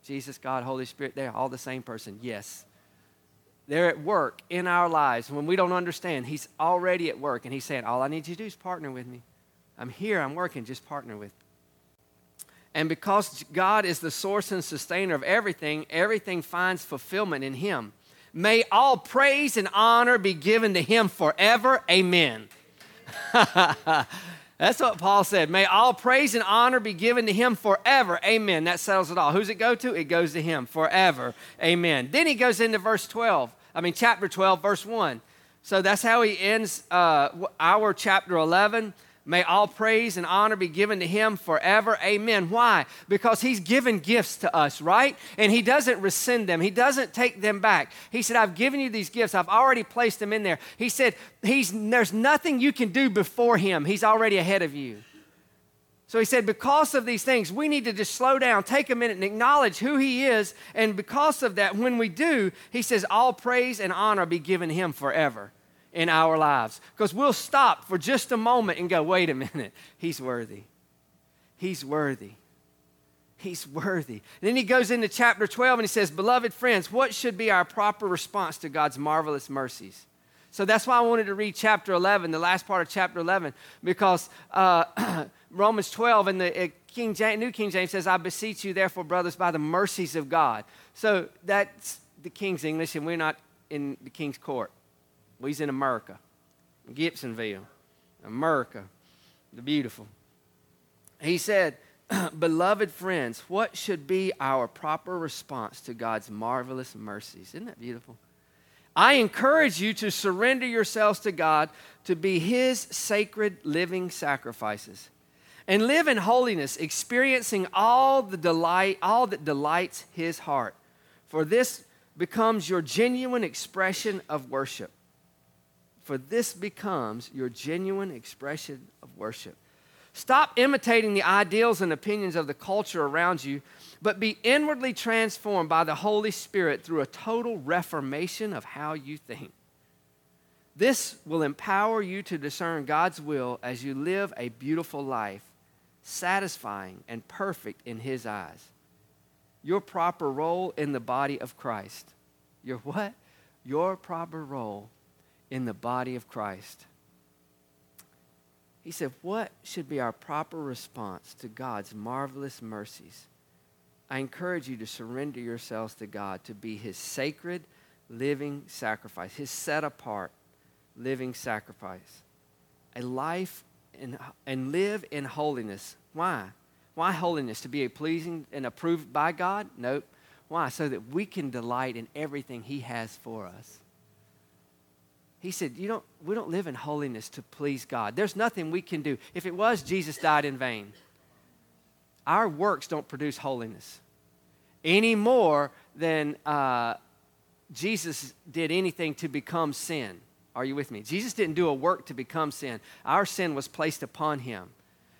Jesus, God, Holy Spirit, they're all the same person. Yes. They're at work in our lives. When we don't understand, He's already at work and He's saying, All I need you to do is partner with me. I'm here, I'm working, just partner with me. And because God is the source and sustainer of everything, everything finds fulfillment in Him. May all praise and honor be given to Him forever. Amen. <laughs> That's what Paul said. May all praise and honor be given to him forever. Amen. That settles it all. Who's it go to? It goes to him forever. Amen. Then he goes into verse 12. I mean, chapter 12, verse 1. So that's how he ends uh, our chapter 11. May all praise and honor be given to him forever. Amen. Why? Because he's given gifts to us, right? And he doesn't rescind them, he doesn't take them back. He said, I've given you these gifts, I've already placed them in there. He said, he's, There's nothing you can do before him, he's already ahead of you. So he said, because of these things, we need to just slow down, take a minute, and acknowledge who he is. And because of that, when we do, he says, all praise and honor be given him forever in our lives. Because we'll stop for just a moment and go, wait a minute, he's worthy. He's worthy. He's worthy. And then he goes into chapter 12 and he says, Beloved friends, what should be our proper response to God's marvelous mercies? So that's why I wanted to read chapter 11, the last part of chapter 11, because uh, <clears throat> Romans 12 and the uh, King James, New King James says, I beseech you, therefore, brothers, by the mercies of God. So that's the King's English, and we're not in the King's court. We's in America, Gibsonville, America, the beautiful. He said, <clears throat> Beloved friends, what should be our proper response to God's marvelous mercies? Isn't that beautiful? I encourage you to surrender yourselves to God to be His sacred living sacrifices and live in holiness, experiencing all the delight, all that delights His heart. For this becomes your genuine expression of worship for this becomes your genuine expression of worship. Stop imitating the ideals and opinions of the culture around you, but be inwardly transformed by the Holy Spirit through a total reformation of how you think. This will empower you to discern God's will as you live a beautiful life, satisfying and perfect in His eyes. Your proper role in the body of Christ. Your what? Your proper role in the body of Christ. He said, What should be our proper response to God's marvelous mercies? I encourage you to surrender yourselves to God to be His sacred living sacrifice, His set apart living sacrifice. A life in, and live in holiness. Why? Why holiness? To be a pleasing and approved by God? Nope. Why? So that we can delight in everything He has for us. He said, you don't, We don't live in holiness to please God. There's nothing we can do. If it was, Jesus died in vain. Our works don't produce holiness any more than uh, Jesus did anything to become sin. Are you with me? Jesus didn't do a work to become sin, our sin was placed upon him.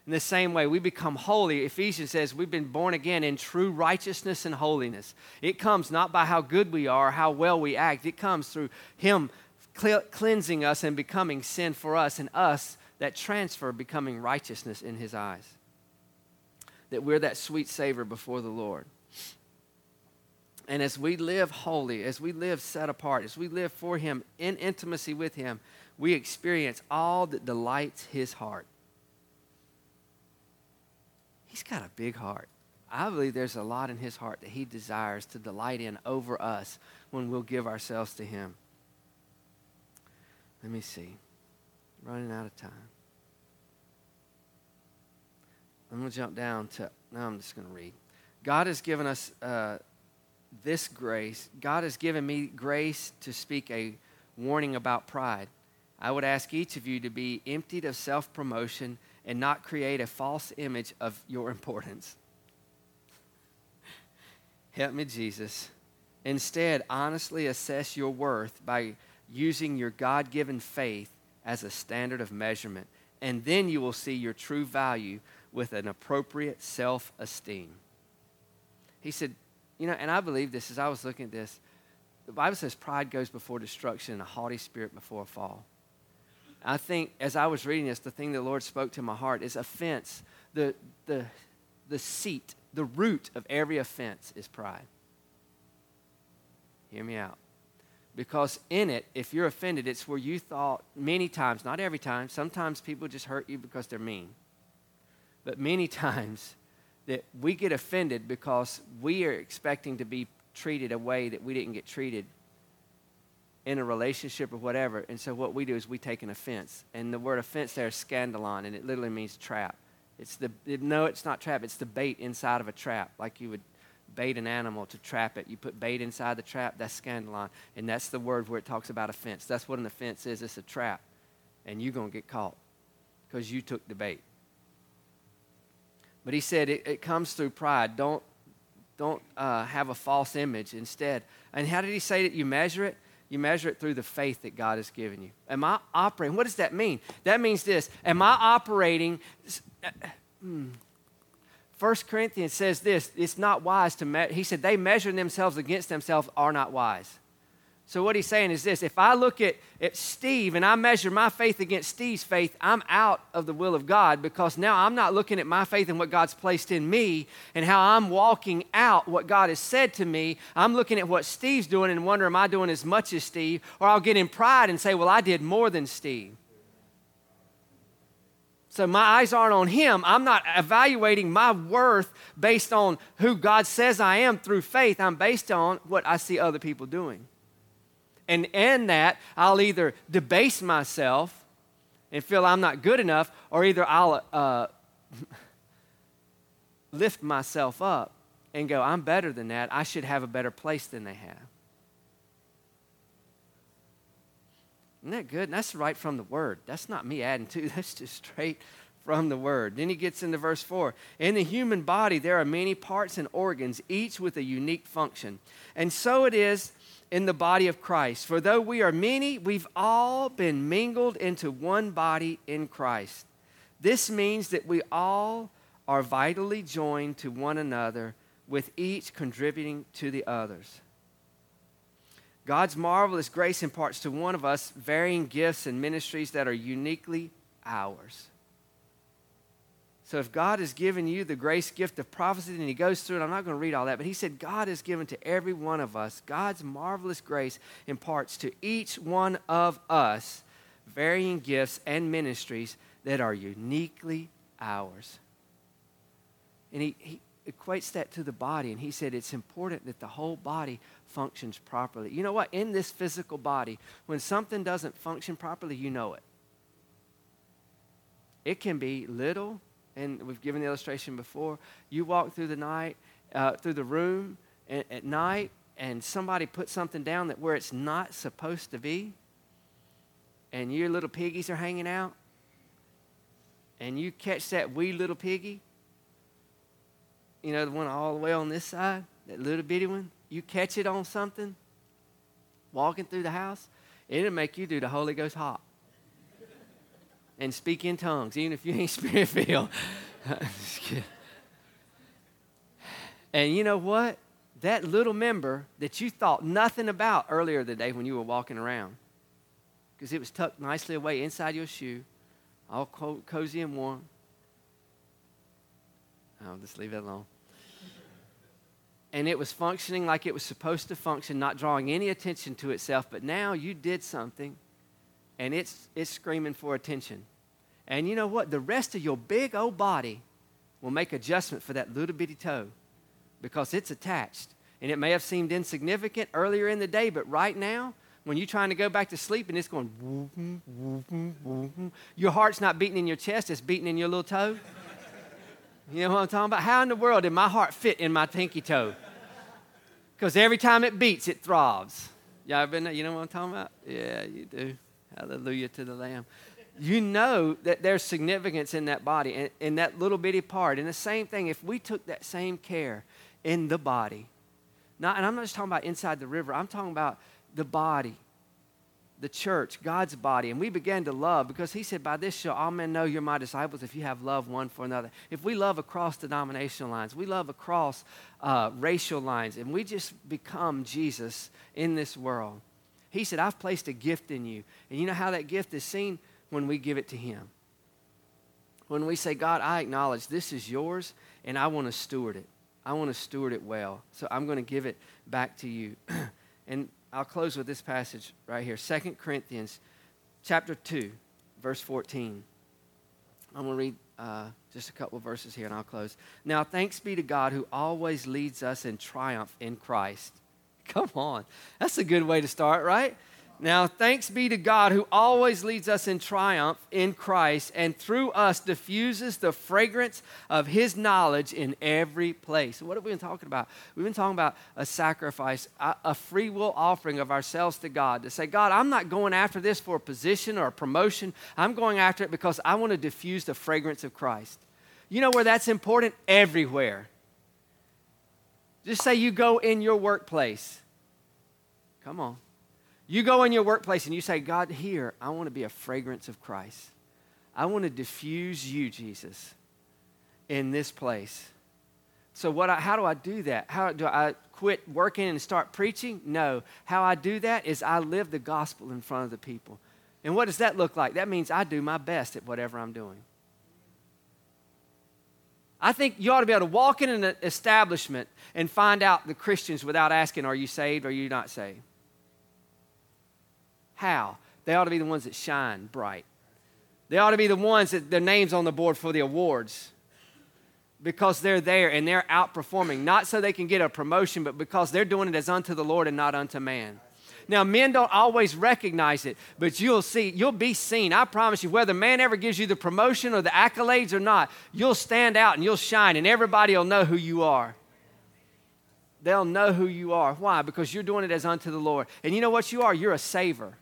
In the same way, we become holy. Ephesians says we've been born again in true righteousness and holiness. It comes not by how good we are, how well we act. It comes through Him cleansing us and becoming sin for us, and us, that transfer, becoming righteousness in His eyes. That we're that sweet savor before the Lord. And as we live holy, as we live set apart, as we live for Him in intimacy with Him, we experience all that delights His heart. He's got a big heart. I believe there's a lot in His heart that He desires to delight in over us when we'll give ourselves to Him. Let me see. Running out of time. I'm going to jump down to, now I'm just going to read. God has given us uh, this grace. God has given me grace to speak a warning about pride. I would ask each of you to be emptied of self promotion and not create a false image of your importance. <laughs> Help me, Jesus. Instead, honestly assess your worth by using your God given faith as a standard of measurement. And then you will see your true value with an appropriate self esteem. He said, You know, and I believe this as I was looking at this. The Bible says pride goes before destruction and a haughty spirit before a fall. I think as I was reading this, the thing the Lord spoke to my heart is offense. The, the the seat, the root of every offense is pride. Hear me out. Because in it, if you're offended, it's where you thought many times, not every time, sometimes people just hurt you because they're mean. But many <laughs> times that we get offended because we are expecting to be treated a way that we didn't get treated in a relationship or whatever. And so what we do is we take an offense. And the word offense there is scandalon, and it literally means trap. It's the, no, it's not trap, it's the bait inside of a trap, like you would bait an animal to trap it. You put bait inside the trap, that's scandalon. And that's the word where it talks about offense. That's what an offense is it's a trap. And you're going to get caught because you took the bait. But he said it, it comes through pride. Don't, don't uh, have a false image instead. And how did he say that you measure it? You measure it through the faith that God has given you. Am I operating? What does that mean? That means this. Am I operating? Uh, hmm. 1 Corinthians says this it's not wise to, he said, they measure themselves against themselves are not wise. So, what he's saying is this if I look at, at Steve and I measure my faith against Steve's faith, I'm out of the will of God because now I'm not looking at my faith and what God's placed in me and how I'm walking out what God has said to me. I'm looking at what Steve's doing and wonder, am I doing as much as Steve? Or I'll get in pride and say, well, I did more than Steve. So my eyes aren't on him. I'm not evaluating my worth based on who God says I am through faith. I'm based on what I see other people doing. And in that, I'll either debase myself and feel I'm not good enough, or either I'll uh, <laughs> lift myself up and go, I'm better than that. I should have a better place than they have. Isn't that good? That's right from the word. That's not me adding to, <laughs> that's just straight from the word. Then he gets into verse 4. In the human body, there are many parts and organs, each with a unique function. And so it is in the body of Christ. For though we are many, we've all been mingled into one body in Christ. This means that we all are vitally joined to one another, with each contributing to the others. God's marvelous grace imparts to one of us varying gifts and ministries that are uniquely ours. So if God has given you the grace gift of prophecy, and he goes through it, I'm not going to read all that, but he said God has given to every one of us. God's marvelous grace imparts to each one of us varying gifts and ministries that are uniquely ours. And he, he equates that to the body, and he said it's important that the whole body functions properly. You know what? In this physical body, when something doesn't function properly, you know it. It can be little and we've given the illustration before. You walk through the night, uh, through the room at, at night, and somebody put something down that where it's not supposed to be, and your little piggies are hanging out, and you catch that wee little piggy, you know, the one all the way on this side, that little bitty one, you catch it on something, walking through the house, it'll make you do the Holy Ghost hop and speak in tongues, even if you ain't <laughs> spirit filled. <laughs> and you know what? That little member that you thought nothing about earlier today when you were walking around, because it was tucked nicely away inside your shoe, all co- cozy and warm. I'll just leave it alone. And it was functioning like it was supposed to function, not drawing any attention to itself. But now you did something and it's, it's screaming for attention. And you know what? The rest of your big old body will make adjustment for that little bitty toe because it's attached. And it may have seemed insignificant earlier in the day, but right now, when you're trying to go back to sleep and it's going, your heart's not beating in your chest, it's beating in your little toe. You know what I'm talking about? How in the world did my heart fit in my pinky toe? Because every time it beats, it throbs. Y'all been there? You know what I'm talking about? Yeah, you do. Hallelujah to the Lamb. You know that there's significance in that body, in, in that little bitty part. And the same thing, if we took that same care in the body, not, and I'm not just talking about inside the river, I'm talking about the body, the church, God's body. And we began to love because He said, By this shall all men know you're my disciples if you have love one for another. If we love across denominational lines, we love across uh, racial lines, and we just become Jesus in this world. He said, I've placed a gift in you. And you know how that gift is seen? When we give it to Him. when we say, God, I acknowledge this is yours and I want to steward it. I want to steward it well. So I'm going to give it back to you. <clears throat> and I'll close with this passage right here 2 Corinthians chapter 2, verse 14. I'm going to read uh, just a couple verses here and I'll close. Now, thanks be to God who always leads us in triumph in Christ. <laughs> Come on. That's a good way to start, right? Now, thanks be to God who always leads us in triumph in Christ and through us diffuses the fragrance of his knowledge in every place. What have we been talking about? We've been talking about a sacrifice, a, free will offering of ourselves to God to say, God, I'm not going after this for a position or a promotion. I'm going after it because I want to diffuse the fragrance of Christ. You know where that's important? Everywhere. Just say you go in your workplace. Come on. You go in your workplace and you say, God, here, I want to be a fragrance of Christ. I want to diffuse you, Jesus, in this place. So, what I, how do I do that? How do I quit working and start preaching? No. How I do that is I live the gospel in front of the people. And what does that look like? That means I do my best at whatever I'm doing. I think you ought to be able to walk in an establishment and find out the Christians without asking, Are you saved or are you not saved? How? They ought to be the ones that shine bright. They ought to be the ones that their names on the board for the awards because they're there and they're outperforming, not so they can get a promotion, but because they're doing it as unto the Lord and not unto man. Now, men don't always recognize it, but you'll see, you'll be seen. I promise you, whether man ever gives you the promotion or the accolades or not, you'll stand out and you'll shine, and everybody will know who you are. They'll know who you are. Why? Because you're doing it as unto the Lord. And you know what you are? You're a savor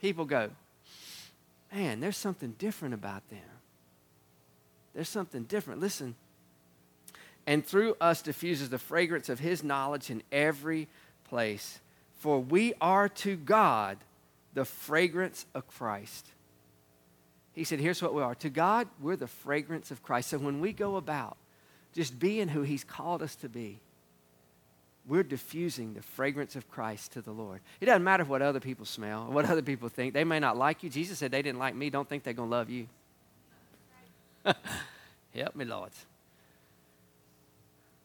people go, man, there's something different about them. There's something different. Listen. And through us diffuses the fragrance of his knowledge in every place. For we are to God the fragrance of Christ. He said, Here's what we are. To God, we're the fragrance of Christ. So when we go about just being who he's called us to be, we're diffusing the fragrance of Christ to the Lord. It doesn't matter what other people smell, or what other people think. They may not like you. Jesus said they didn't like me. Don't think they're going to love you. <laughs> Help me, Lord.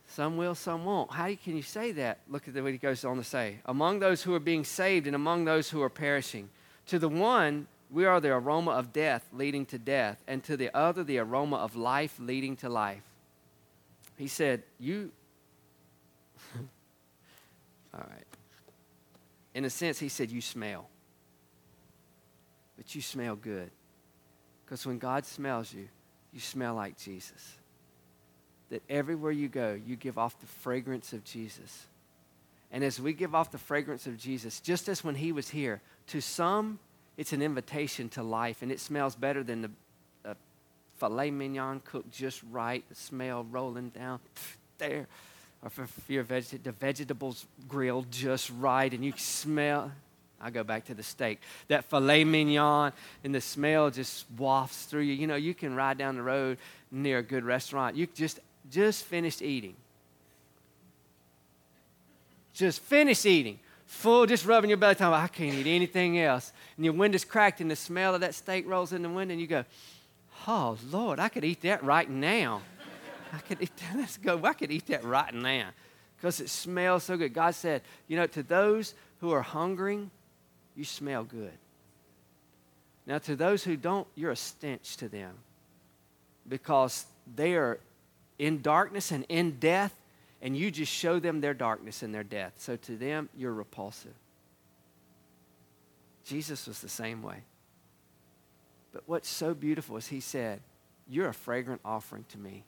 Some will, some won't. How can you say that? Look at what he goes on to say. Among those who are being saved and among those who are perishing. To the one, we are the aroma of death leading to death, and to the other, the aroma of life leading to life. He said, You all right. In a sense, he said, You smell. But you smell good. Because when God smells you, you smell like Jesus. That everywhere you go, you give off the fragrance of Jesus. And as we give off the fragrance of Jesus, just as when he was here, to some, it's an invitation to life, and it smells better than the filet mignon cooked just right, the smell rolling down <laughs> there or if you're veg- the vegetables grilled just right and you smell I go back to the steak. That filet mignon and the smell just wafts through you. You know, you can ride down the road near a good restaurant. You just just finished eating. Just finished eating. Full, just rubbing your belly, talking, I can't eat anything else. And your window's cracked and the smell of that steak rolls in the window, and you go, Oh Lord, I could eat that right now. I could eat that. <laughs> Let's go. I could eat that right now because it smells so good. God said, you know, to those who are hungering, you smell good. Now, to those who don't, you're a stench to them because they are in darkness and in death, and you just show them their darkness and their death. So to them, you're repulsive. Jesus was the same way. But what's so beautiful is he said, You're a fragrant offering to me.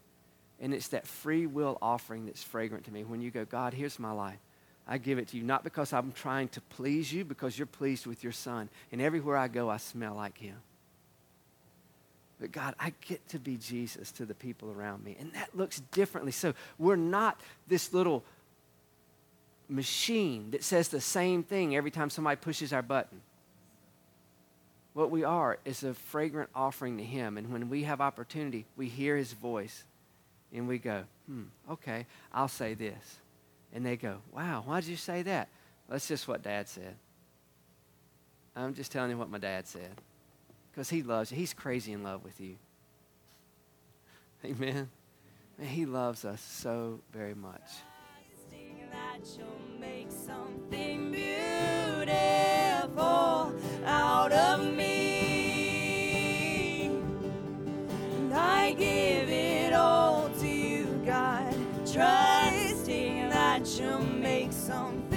And it's that free will offering that's fragrant to me. When you go, God, here's my life. I give it to you, not because I'm trying to please you, because you're pleased with your son. And everywhere I go, I smell like him. But God, I get to be Jesus to the people around me. And that looks differently. So we're not this little machine that says the same thing every time somebody pushes our button. What we are is a fragrant offering to Him. And when we have opportunity, we hear His voice and we go, hmm, okay, I'll say this. And they go, wow, why did you say that? Well, that's just what dad said. I'm just telling you what my dad said. Because he loves you. He's crazy in love with you. Amen. Man, he loves us so very much. I give it trusting that you'll make something.